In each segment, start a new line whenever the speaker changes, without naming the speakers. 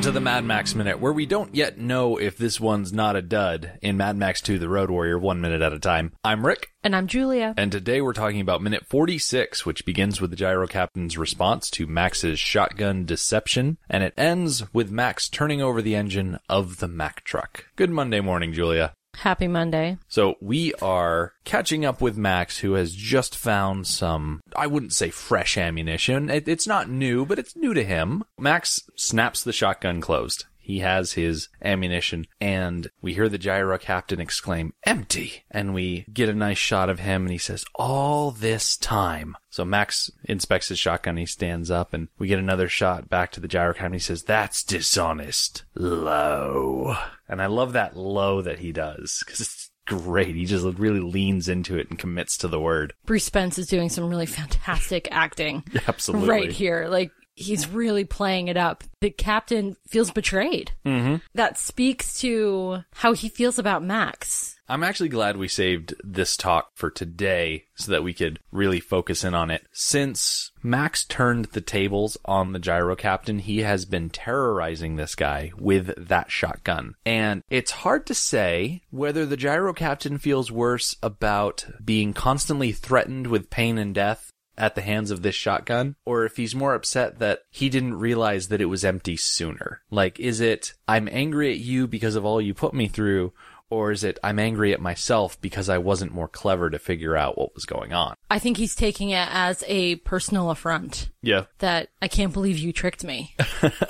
Welcome to the Mad Max Minute, where we don't yet know if this one's not a dud in Mad Max 2 The Road Warrior, one minute at a time. I'm Rick,
And I'm Julia.
and today we're talking about minute 46, which begins with the gyro captain's response to Max's shotgun deception, and it ends with Max turning over the engine of the Mack truck. Good Monday morning, Julia.
Happy Monday.
So we are catching up with Max, who has just found some, I wouldn't say fresh ammunition. It, it's not new, but it's new to him. Max snaps the shotgun closed. He has his ammunition, and we hear the gyro captain exclaim, empty! And we get a nice shot of him, and he says, all this time. So Max inspects his shotgun, he stands up, and we get another shot back to the gyro captain. He says, that's dishonest. Low. And I love that low that he does, because it's great. He just really leans into it and commits to the word.
Bruce Spence is doing some really fantastic acting
Absolutely.
right here. Like, he's really playing it up. The captain feels betrayed. Mm-hmm. That speaks to how he feels about Max.
I'm actually glad we saved this talk for today so that we could really focus in on it. Since Max turned the tables on the gyro captain, he has been terrorizing this guy with that shotgun. And it's hard to say whether the gyro captain feels worse about being constantly threatened with pain and death at the hands of this shotgun, or if he's more upset that he didn't realize that it was empty sooner. Like, is it, I'm angry at you because of all you put me through, or is it, I'm angry at myself because I wasn't more clever to figure out what was going on?
I think he's taking it as a personal affront
Yeah.
that I can't believe you tricked me.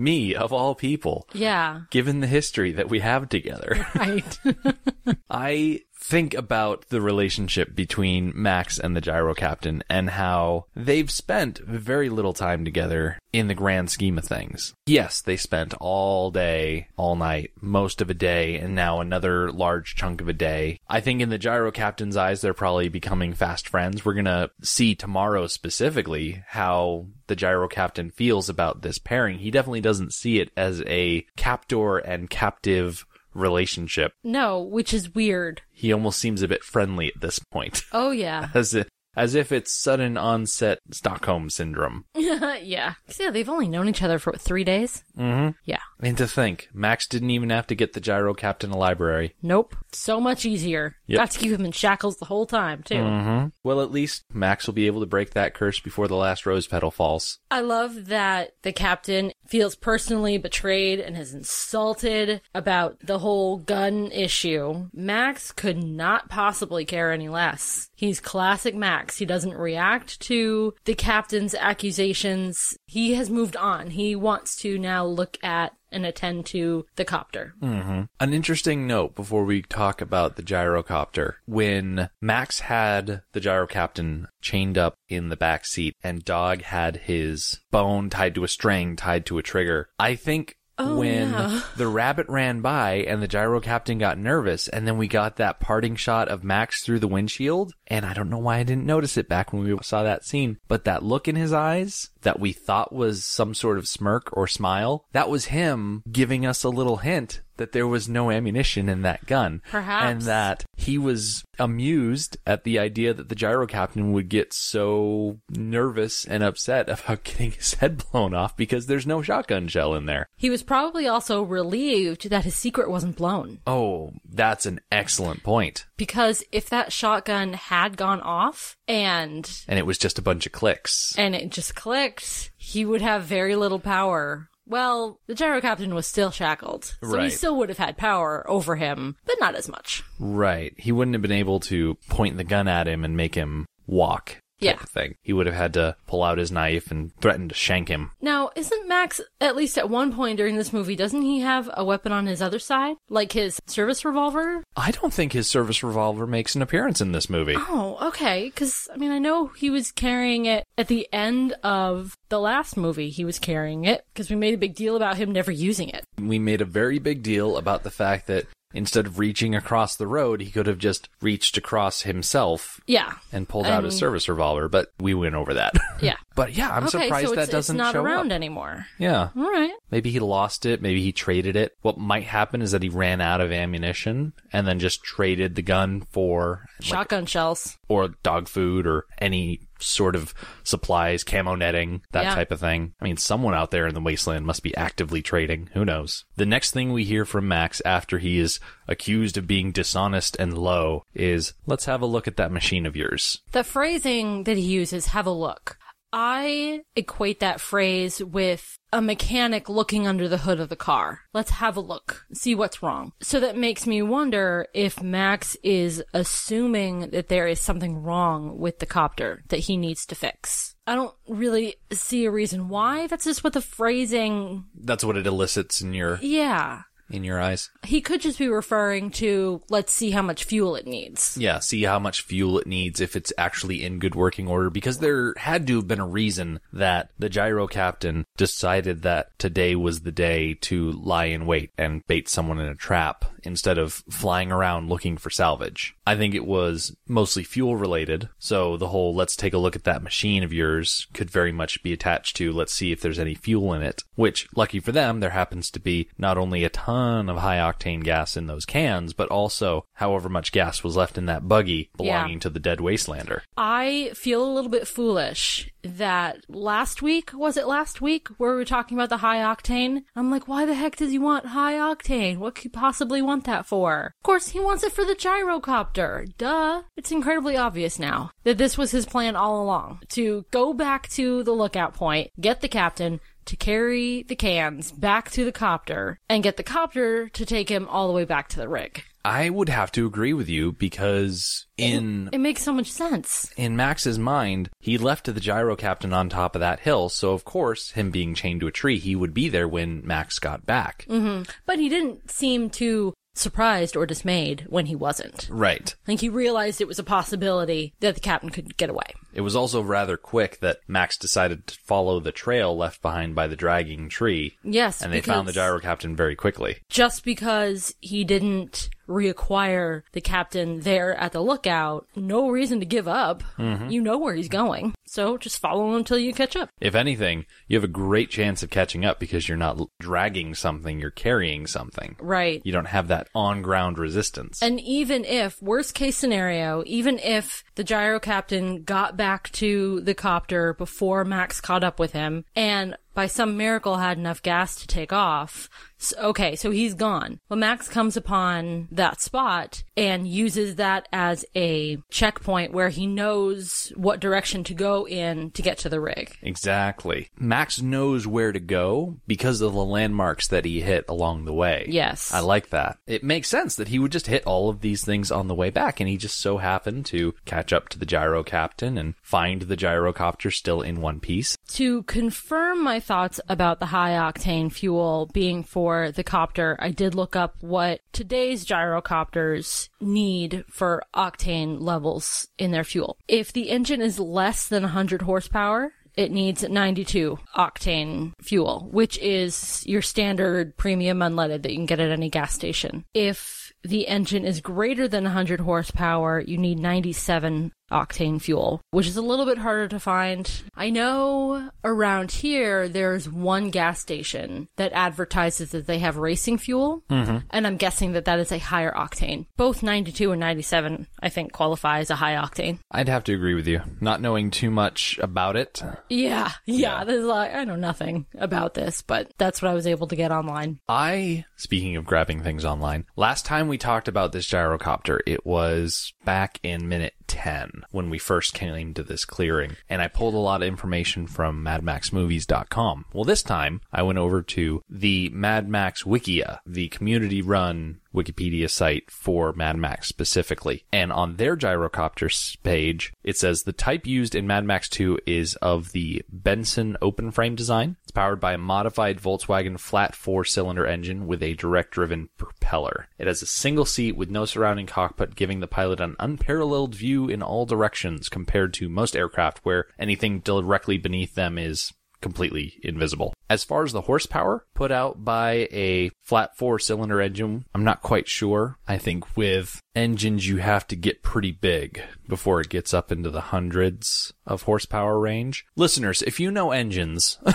Me, of all people,
yeah,
given the history that we have together.
right.
I think about the relationship between Max and the gyro captain and how they've spent very little time together in the grand scheme of things. Yes, they spent all day, all night, most of a day, and now another large chunk of a day. I think in the gyro captain's eyes, they're probably becoming fast friends. We're gonna see tomorrow specifically how the gyro captain feels about this pairing. He definitely doesn't see it as a captor and captive relationship
no, which is weird.
he almost seems a bit friendly at this point,
Oh, yeah.
as if, as if it's sudden onset Stockholm syndrome.
yeah. yeah, they've only known each other for what, three days?
Mm-hmm.
Yeah.
And to think, Max didn't even have to get the gyro captain a library.
Nope. So much easier.
Yep.
Got to keep him in shackles the whole time, too.
Mm-hmm. Well, at least Max will be able to break that curse before the last rose petal falls.
I love that the captain feels personally betrayed and is insulted about the whole gun issue. Max could not possibly care any less. He's classic Max. He doesn't react to the captain's accusations. He has moved on. He wants to now look at and attend to the copter. Mm-hmm.
An interesting note before we talk about the gyrocopter. When Max had the gyro captain chained up in the back seat and Dog had his bone tied to a string tied to a trigger, I think
Oh,
when
yeah.
the rabbit ran by and the gyro captain got nervous and then we got that parting shot of Max through the windshield and I don't know why I didn't notice it back when we saw that scene but that look in his eyes that we thought was some sort of smirk or smile that was him giving us a little hint that there was no ammunition in that gun
Perhaps.
and that he was amused at the idea that the gyro captain would get so nervous and upset about getting his head blown off because there's no shotgun shell in there
He was probably also relieved that his secret wasn't blown.
Oh, that's an excellent point.
Because if that shotgun had gone off and
And it was just a bunch of clicks.
and it just clicked, he would have very little power. Well, the gyro captain was still shackled, so he still would have had power over him, but not as much.
Right. He wouldn't have been able to point the gun at him and make him walk. Type
Yeah.
of thing. He would have had to pull out his knife and threaten to shank him.
Now, isn't Max, at least at one point during this movie, doesn't he have a weapon on his other side? Like his service revolver?
I don't think his service revolver makes an appearance in this movie.
Oh, okay. Because, I mean, I know he was carrying it at the end of the last movie. He was carrying it because we made a big deal about him never using it.
We made a very big deal about the fact that instead of reaching across the road, he could have just reached across himself
Yeah.
and pulled out his service revolver, but we went over that.
Yeah.
but yeah, I'm
okay,
surprised
so
that
it's,
doesn't
it's not
show
around
up.
anymore.
Yeah.
All right.
Maybe he lost it. Maybe he traded it. What might happen is that he ran out of ammunition and then just traded the gun for like,
Shotgun shells.
or dog food or any sort of supplies, camo netting, that
Yeah.
type of thing. I mean, someone out there in the wasteland must be actively trading. Who knows? The next thing we hear from Max after he is accused of being dishonest and low is, let's have a look at that machine of yours.
The phrasing that he uses, have a look. I equate that phrase with a mechanic looking under the hood of the car. Let's have a look, see what's wrong. So that makes me wonder if Max is assuming that there is something wrong with the copter that he needs to fix. I don't really see a reason why. That's just what the phrasing,
That's what it elicits in your,
yeah.
In your eyes.
He could just be referring to, let's see how much fuel it needs.
Yeah, see how much fuel it needs if it's actually in good working order because there had to have been a reason that the gyro captain decided that today was the day to lie in wait and bait someone in a trap instead of flying around looking for salvage. I think it was mostly fuel related, so the whole let's take a look at that machine of yours could very much be attached to let's see if there's any fuel in it, which lucky for them there happens to be not only a ton of high octane gas in those cans, but also however much gas was left in that buggy belonging
Yeah.
to the dead wastelander.
I feel a little bit foolish that last week, was it last week, where we were talking about the high octane? I'm like, why the heck does he want high octane? What could he possibly want that for? Of course, he wants it for the gyrocopter. Duh. It's incredibly obvious now that this was his plan all along. To go back to the lookout point, get the captain, to carry the cans back to the copter, and get the copter to take him all the way back to the rig.
I would have to agree with you because in
It makes so much sense.
in Max's mind, he left the gyro captain on top of that hill, so of course, him being chained to a tree, he would be there when Max got back. Mm-hmm.
But he didn't seem too surprised or dismayed when he wasn't.
Right.
Like he realized it was a possibility that the captain could get away.
It was also rather quick that Max decided to follow the trail left behind by the dragging tree,
Yes,
and they found the gyro captain very quickly.
Just because he didn't reacquire the captain there at the lookout, no reason to give up. Mm-hmm. You know where he's going. So just follow him until you catch up.
If anything, you have a great chance of catching up because you're not dragging something, you're carrying something.
Right.
You don't have that on ground resistance.
And even if, worst case scenario, even if the gyro captain got back to the copter before Max caught up with him and by some miracle had enough gas to take off, s okay, so he's gone. Well, Max comes upon that spot and uses that as a checkpoint where he knows what direction to go in to get to the rig.
Exactly. Max knows where to go because of the landmarks that he hit along the way.
Yes.
I like that. It makes sense that he would just hit all of these things on the way back, and he just so happened to catch up to the gyro captain and find the gyrocopter still in one piece.
To confirm my thoughts about the high octane fuel being for the copter, I did look up what today's gyrocopters need for octane levels in their fuel. If the engine is less than 100 horsepower, it needs 92 octane fuel, which is your standard premium unleaded that you can get at any gas station. If the engine is greater than 100 horsepower, you need 97 octane fuel, which is a little bit harder to find. I know around here there's one gas station that advertises that they have racing fuel, mm-hmm. and I'm guessing that that is a higher octane. Both 92 and 97, I think, qualify as a high octane.
I'd have to agree with you. Not knowing too much about it,
Yeah, yeah, there's like, I know nothing about this, but that's what I was able to get online.
I, speaking of grabbing things online, last time we talked about this gyrocopter, it was back in minute 10 when we first came to this clearing, and I pulled a lot of information from MadMaxMovies.com. Well, this time I went over to the Mad Max Wikia, the community run Wikipedia site for Mad Max specifically. And on their gyrocopter page, it says the type used in Mad Max 2 is of the Benson open frame design. It's powered by a modified Volkswagen flat four cylinder engine with a direct driven propeller. It has a single seat with no surrounding cockpit, giving the pilot an unparalleled view in all directions compared to most aircraft where anything directly beneath them is completely invisible. As far as the horsepower put out by a flat four cylinder engine, I'm not quite sure. I think with engines, you have to get pretty big before it gets up into the hundreds of horsepower range. Listeners, if you know engines,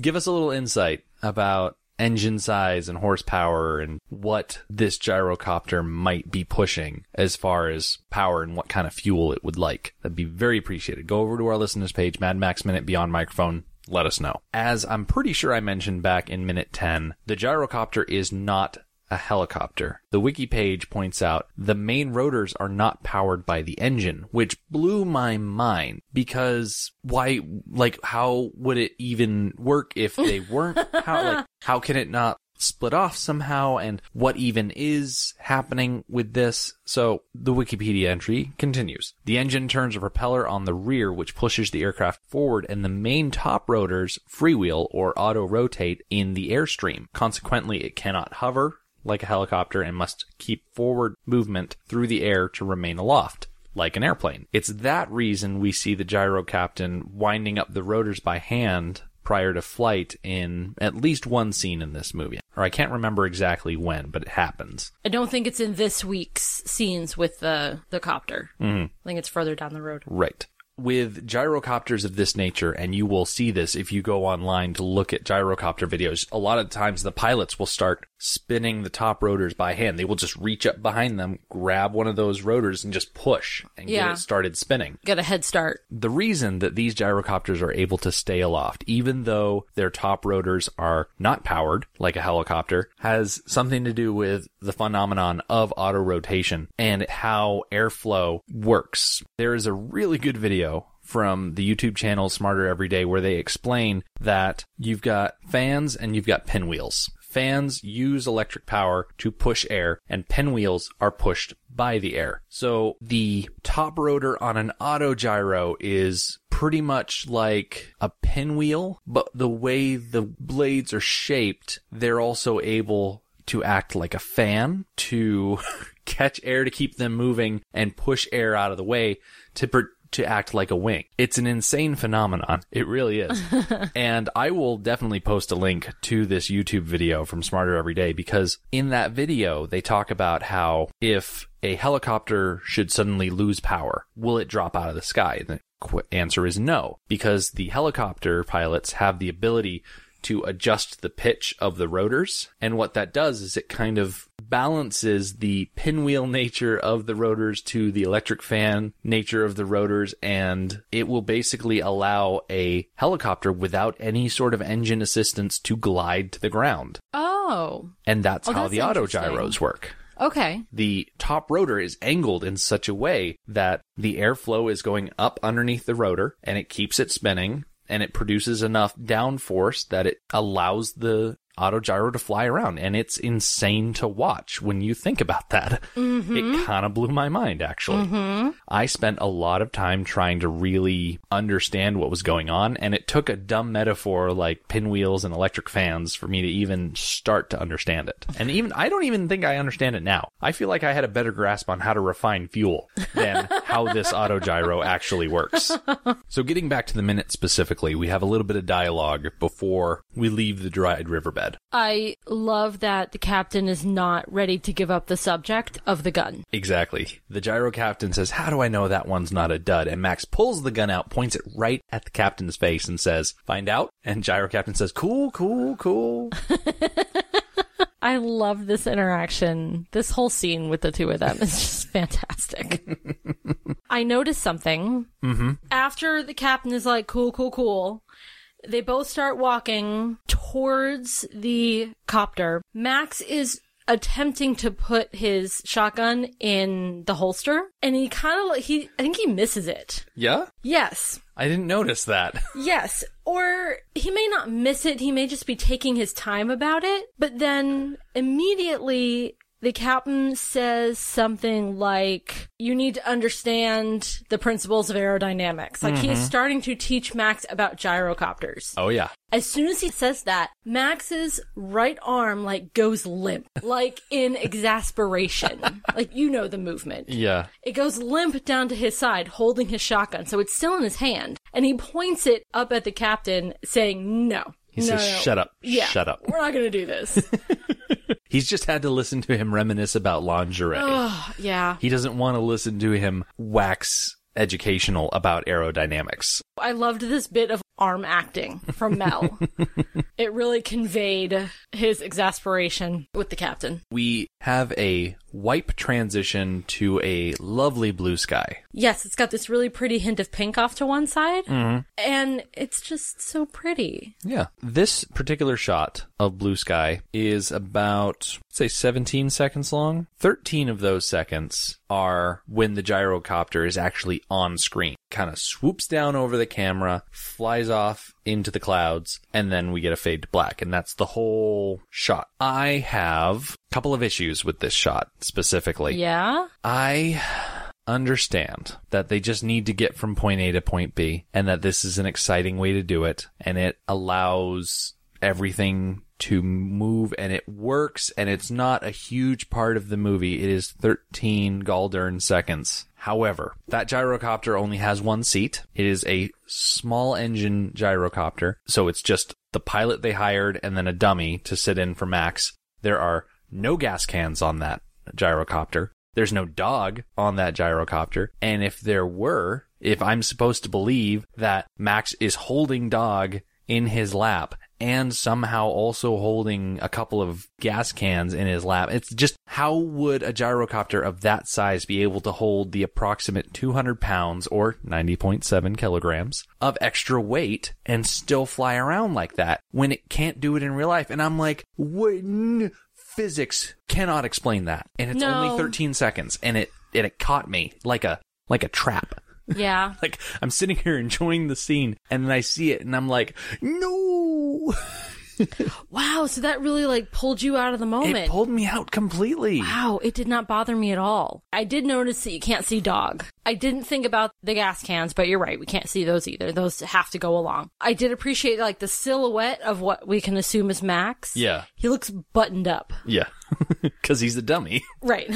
give us a little insight about engine size and horsepower and what this gyrocopter might be pushing as far as power and what kind of fuel it would like. That'd be very appreciated. Go over to our listeners page, Mad Max Minute Beyond Microphone. Let us know. As I'm pretty sure I mentioned back in minute 10, the gyrocopter is not a helicopter. The wiki page points out the main rotors are not powered by the engine, which blew my mind because why, like, how would it even work if they weren't? how, like, how can it not split off somehow and what even is happening with this. So the Wikipedia entry continues. The engine turns a propeller on the rear which pushes the aircraft forward and the main top rotors freewheel or auto rotate in the airstream. Consequently, it cannot hover like a helicopter and must keep forward movement through the air to remain aloft like an airplane. It's that reason we see the gyro captain winding up the rotors by hand prior to flight in at least one scene in this movie. Or I can't remember exactly when, but it happens.
I don't think it's in this week's scenes with the the copter. Mm-hmm. I think it's further down the road.
Right. With gyrocopters of this nature, and you will see this if you go online to look at gyrocopter videos, a lot of times the pilots will start spinning the top rotors by hand. They will just reach up behind them, grab one of those rotors, and just push and
Yeah.
get it started spinning.
Get a head start.
The reason that these gyrocopters are able to stay aloft, even though their top rotors are not powered like a helicopter, has something to do with the phenomenon of auto rotation and how airflow works. There is a really good video from the YouTube channel Smarter Every Day where they explain that you've got fans and you've got pinwheels. Fans use electric power to push air and pinwheels are pushed by the air. So the top rotor on an auto gyro is pretty much like a pinwheel, but the way the blades are shaped, they're also able to act like a fan to catch air to keep them moving and push air out of the way to to act like a wing. It's an insane phenomenon. It really is. and I will definitely post a link to this YouTube video from Smarter Every Day because in that video they talk about how if a helicopter should suddenly lose power, will it drop out of the sky? And the qu- answer is no, because the helicopter pilots have the ability to adjust the pitch of the rotors. And what that does is it kind of balances the pinwheel nature of the rotors to the electric fan nature of the rotors. And it will basically allow a helicopter without any sort of engine assistance to glide to the ground.
Oh,
And that's
Oh,
how
that's
the auto gyros work
okay.
the top rotor is angled in such a way that the airflow is going up underneath the rotor and it keeps it spinning and it produces enough downforce that it allows the auto gyro to fly around and it's insane to watch when you think about that. It mm-hmm. kind of blew my mind actually. Mm-hmm. I spent a lot of time trying to really understand what was going on and it took a dumb metaphor like pinwheels and electric fans for me to even start to understand it. And even i don't even think i understand it now. I feel like i had a better grasp on how to refine fuel than how this auto gyro actually works. So getting back to the minute specifically we have a little bit of dialogue before we leave the dried riverbed
I love that the captain is not ready to give up the subject of the gun.
Exactly. The gyro captain says, How do I know that one's not a dud? And Max pulls the gun out, points it right at the captain's face, and says, Find out? And gyro captain says, Cool, cool, cool.
I love this interaction. This whole scene with the two of them is just fantastic. I noticed something. Mm-hmm. After the captain is like, cool, cool, cool, they both start walking towards the copter. Max is attempting to put his shotgun in the holster and he kind of he I think he misses it.
yeah?
Yes.
I didn't notice that.
Yes, or he may not miss it, he may just be taking his time about it, but then immediately the captain says something like, you need to understand the principles of aerodynamics. Like he's mm-hmm. starting to teach Max about gyrocopters.
Oh yeah.
As soon as he says that, Max's right arm like goes limp, like in exasperation. like you know the movement.
Yeah.
It goes limp down to his side, holding his shotgun, so it's still in his hand, and he points it up at the captain, saying, "No."
He
no,
says,
no.
"Shut up.
Yeah,
Shut up."
We're not gonna do this.
He's just had to listen to him reminisce about lingerie.
oh, yeah.
He doesn't want to listen to him wax educational about aerodynamics.
I loved this bit of arm acting from Mel. it really conveyed his exasperation with the captain.
We have a wipe transition to a lovely blue sky.
Yes, it's got this really pretty hint of pink off to one side,
Mm-hmm.
and it's just so pretty.
Yeah. This particular shot of blue sky is about, say, 17 seconds long. 13 of those seconds are when the gyrocopter is actually on screen. Kind of swoops down over the camera, flies off into the clouds, and then we get a fade to black. And that's the whole shot. I have couple of issues with this shot specifically.
Yeah?
I understand that they just need to get from point A to point B and that this is an exciting way to do it and it allows everything to move and it works and it's not a huge part of the movie. It is 13 Galdern seconds. However, that gyrocopter only has one seat. It is a small engine gyrocopter. So it's just the pilot they hired and then a dummy to sit in for Max. There are no gas cans on that gyrocopter. There's no dog on that gyrocopter. And if there were, if I'm supposed to believe that Max is holding dog in his lap and somehow also holding a couple of gas cans in his lap, it's just how would a gyrocopter of that size be able to hold the approximate 200 pounds or 90.7 kilograms of extra weight and still fly around like that when it can't do it in real life? And I'm like, what? Physics cannot explain that, and it's
No.
only 13 seconds, and it and it caught me like a like a trap.
Yeah.
Like I'm sitting here enjoying the scene, and then I see it, and I'm like, no!
wow, so that really like pulled you out of the moment.
It pulled me out completely.
Wow, it did not bother me at all. I did notice that you can't see dog. I didn't think about the gas cans, but you're right, we can't see those either. Those have to go along. I did appreciate like the silhouette of what we can assume is Max.
Yeah,
He looks buttoned up.
yeah, because he's a dummy.
Right.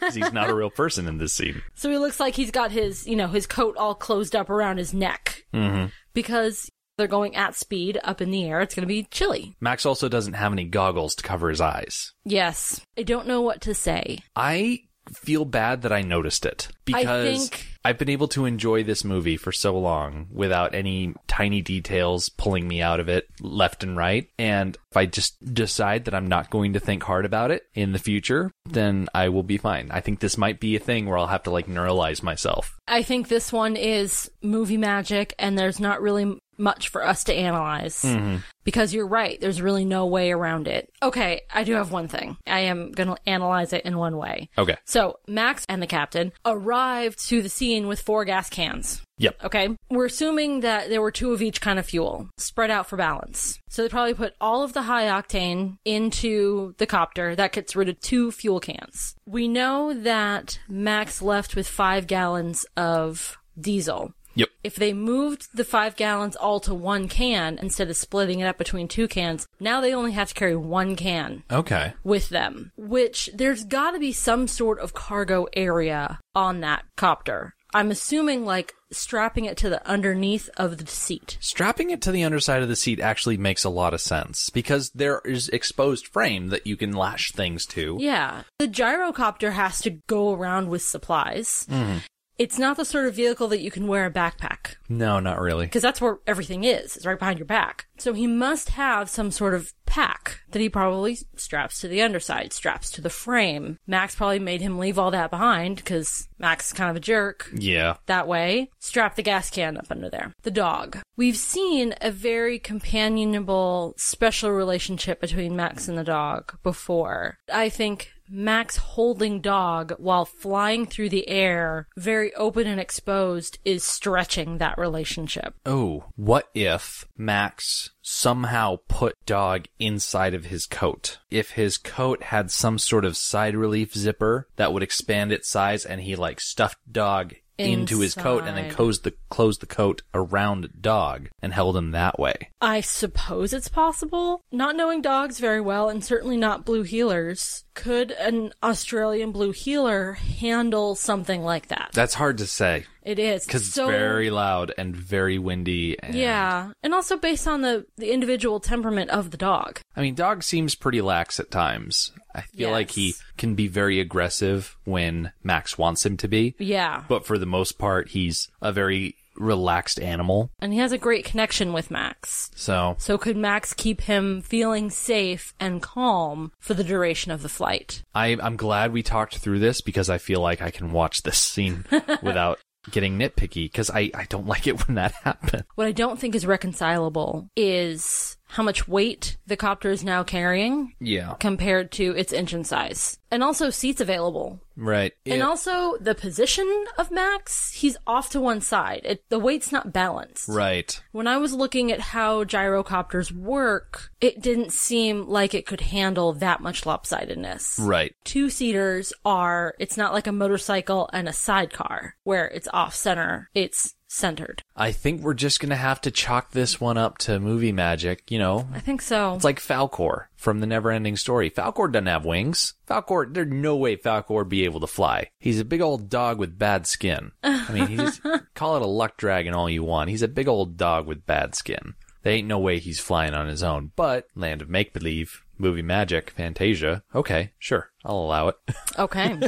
'Cause he's not a real person in this scene.
so he looks like he's got his, you know, his coat all closed up around his neck. Mm-hmm. Because they're going at speed up in the air. It's going to be chilly.
Max also doesn't have any goggles to cover his eyes.
Yes. I don't know what to say.
I feel bad that I noticed it because
think-
I've been able to enjoy this movie for so long without any tiny details pulling me out of it left and right. And if I just decide that I'm not going to think hard about it in the future, then I will be fine. I think this might be a thing where I'll have to like neuralize myself.
I think this one is movie magic, and there's not really much for us to analyze. Mm-hmm. Because you're right, there's really no way around it. Okay, I do have one thing. I am going to analyze it in one way.
Okay.
So, Max and the captain arrived to the scene with four gas cans.
Yep.
Okay. We're assuming that there were two of each kind of fuel spread out for balance. So they probably put all of the high octane into the copter. That gets rid of two fuel cans. We know that Max left with five gallons of diesel.
Yep.
If they moved the five gallons all to one can instead of splitting it up between two cans, now they only have to carry one can
Okay.
with them, which there's got to be some sort of cargo area on that copter. I'm assuming like strapping it to the underneath of the seat.
Strapping it to the underside of the seat actually makes a lot of sense because there is exposed frame that you can lash things to.
Yeah. The gyrocopter has to go around with supplies. Mm-hmm. It's not the sort of vehicle that you can wear a backpack
No, not really.
because that's where everything is. It's right behind your back. So he must have some sort of pack that he probably straps to the underside, straps to the frame. Max probably made him leave all that behind because Max is kind of a jerk.
Yeah.
that way, strap the gas can up under there. The dog. We've seen a very companionable, special relationship between Max and the dog before. I think Max holding dog while flying through the air, very open and exposed, is stretching that relationship.
Oh, what if Max somehow put dog inside of his coat? If his coat had some sort of side relief zipper that would expand its size and he like stuffed dog into his coat and then closed the closed the coat around dog and held him that way.
I suppose it's possible. Not knowing dogs very well, and certainly not blue heelers, could an Australian blue heeler handle something like that?
That's hard to say
It is
because it's very loud and very windy. And,
yeah, and also based on the the individual temperament of the dog.
I mean, dog seems pretty lax at times. I feel like he can be very aggressive when Max wants him to be,
Yeah,
but for the most part, he's a very relaxed animal.
and he has a great connection with Max.
So
So could Max keep him feeling safe and calm for the duration of the flight?
I, I'm glad we talked through this because I feel like I can watch this scene without getting nitpicky because I, I don't like it when that happens.
What I don't think is reconcilable is how much weight the copter is now carrying
Yeah.
compared to its engine size. And also seats available.
Right.
And
It-
also the position of Max, he's off to one side. It, the weight's not balanced.
right.
When I was looking at how gyrocopters work, it didn't seem like it could handle that much lopsidedness.
Right.
Two seaters are, it's not like a motorcycle and a sidecar where it's off center. It's centered.
I think we're just going to have to chalk this one up to movie magic. You know,
I think so.
It's like Falkor from the Neverending Story. Falkor doesn't have wings. Falkor, there's no way Falkor would be able to fly. He's a big old dog with bad skin. I mean, he just call it a luck dragon all you want. He's a big old dog with bad skin. There ain't no way he's flying on his own. But Land of Make Believe, movie magic, Fantasia. Okay, sure, I'll allow it.
Okay.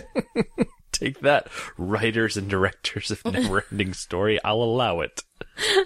Take that, writers and directors of Neverending Story. I'll allow it.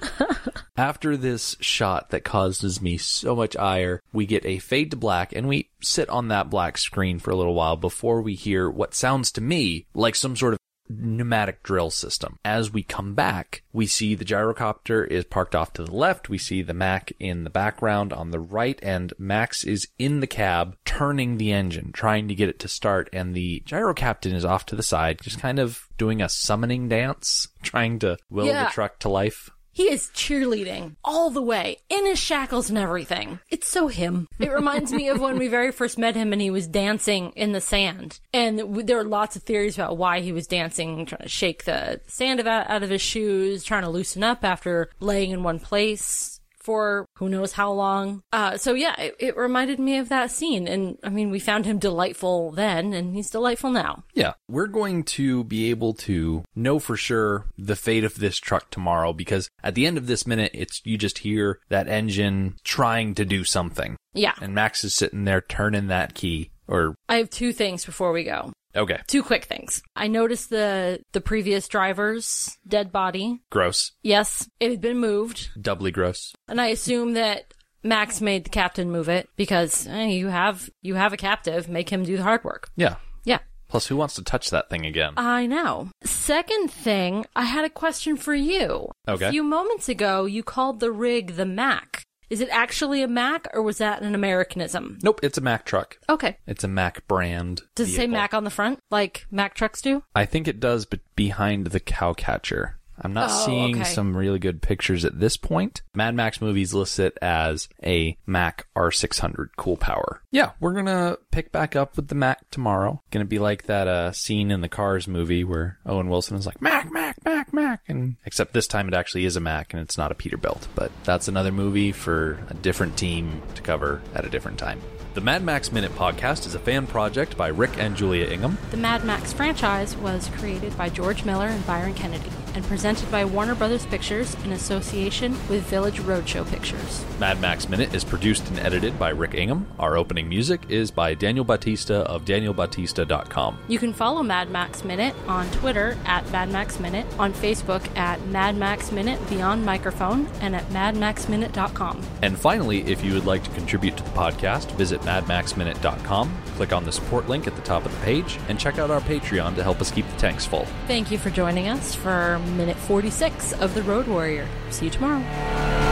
After this shot that causes me so much ire, we get a fade to black and we sit on that black screen for a little while before we hear what sounds to me like some sort of pneumatic drill system. As we come back, we see the gyrocopter is parked off to the left. We see the Mack in the background on the right and Max is in the cab turning the engine, trying to get it to start. And the gyro captain is off to the side, just kind of doing a summoning dance, trying to will
Yeah.
the truck to life.
He is cheerleading all the way in his shackles and everything. It's so him. It reminds me of when we very first met him and he was dancing in the sand. And there were lots of theories about why he was dancing, trying to shake the sand out of his shoes, trying to loosen up after laying in one place for who knows how long. Uh, so yeah, it, it reminded me of that scene. And I mean, we found him delightful then and he's delightful now.
Yeah, we're going to be able to know for sure the fate of this truck tomorrow because at the end of this minute, it's you just hear that engine trying to do something,
Yeah.
and Max is sitting there turning that key. Or
I have two things before we go.
Okay,
Two quick things. I noticed the the previous driver's dead body.
gross,
Yes, it had been moved,
doubly gross.
and I assume that Max made the captain move it because eh, you have you have a captive, make him do the hard work.
Yeah.
Yeah.
Plus, who wants to touch that thing again?
I know. Second thing, I had a question for you.
Okay.
A few moments ago, you called the rig the Mack. Is it actually a Mack or was that an Americanism?
nope, it's a Mack truck.
Okay.
It's a Mack brand.
Does it say
vehicle.
Mack on the front like Mack trucks do?
I think it does, but behind the cowcatcher. I'm not
Oh,
seeing
okay.
some really good pictures at this point. Mad Max movies list it as a Mack R600 cool power. Yeah, we're gonna pick back up with the Mack tomorrow. Gonna be like that uh, scene in the Cars movie where Owen Wilson is like Mack, Mack, Mack, Mack, and except this time it actually is a Mac and it's not a Peterbilt. But that's another movie for a different team to cover at a different time. The Mad Max Minute podcast is a fan project by Rick and Julia Ingham.
The Mad Max franchise was created by George Miller and Byron Kennedy and presented by Warner Brothers Pictures in association with Village Roadshow Pictures.
Mad Max Minute is produced and edited by Rick Ingham. Our opening music is by Daniel Batista of danielbatista.com.
You can follow Mad Max Minute on Twitter at Mad Max Minute, on Facebook at Mad Max Minute Beyond Microphone, and at madmaxminute.com.
And finally, if you would like to contribute to the podcast, visit madmaxminute.com, click on the support link at the top of the page, and check out our Patreon to help us keep the tanks full.
Thank you for joining us for minute 46 of The Road Warrior. See you tomorrow.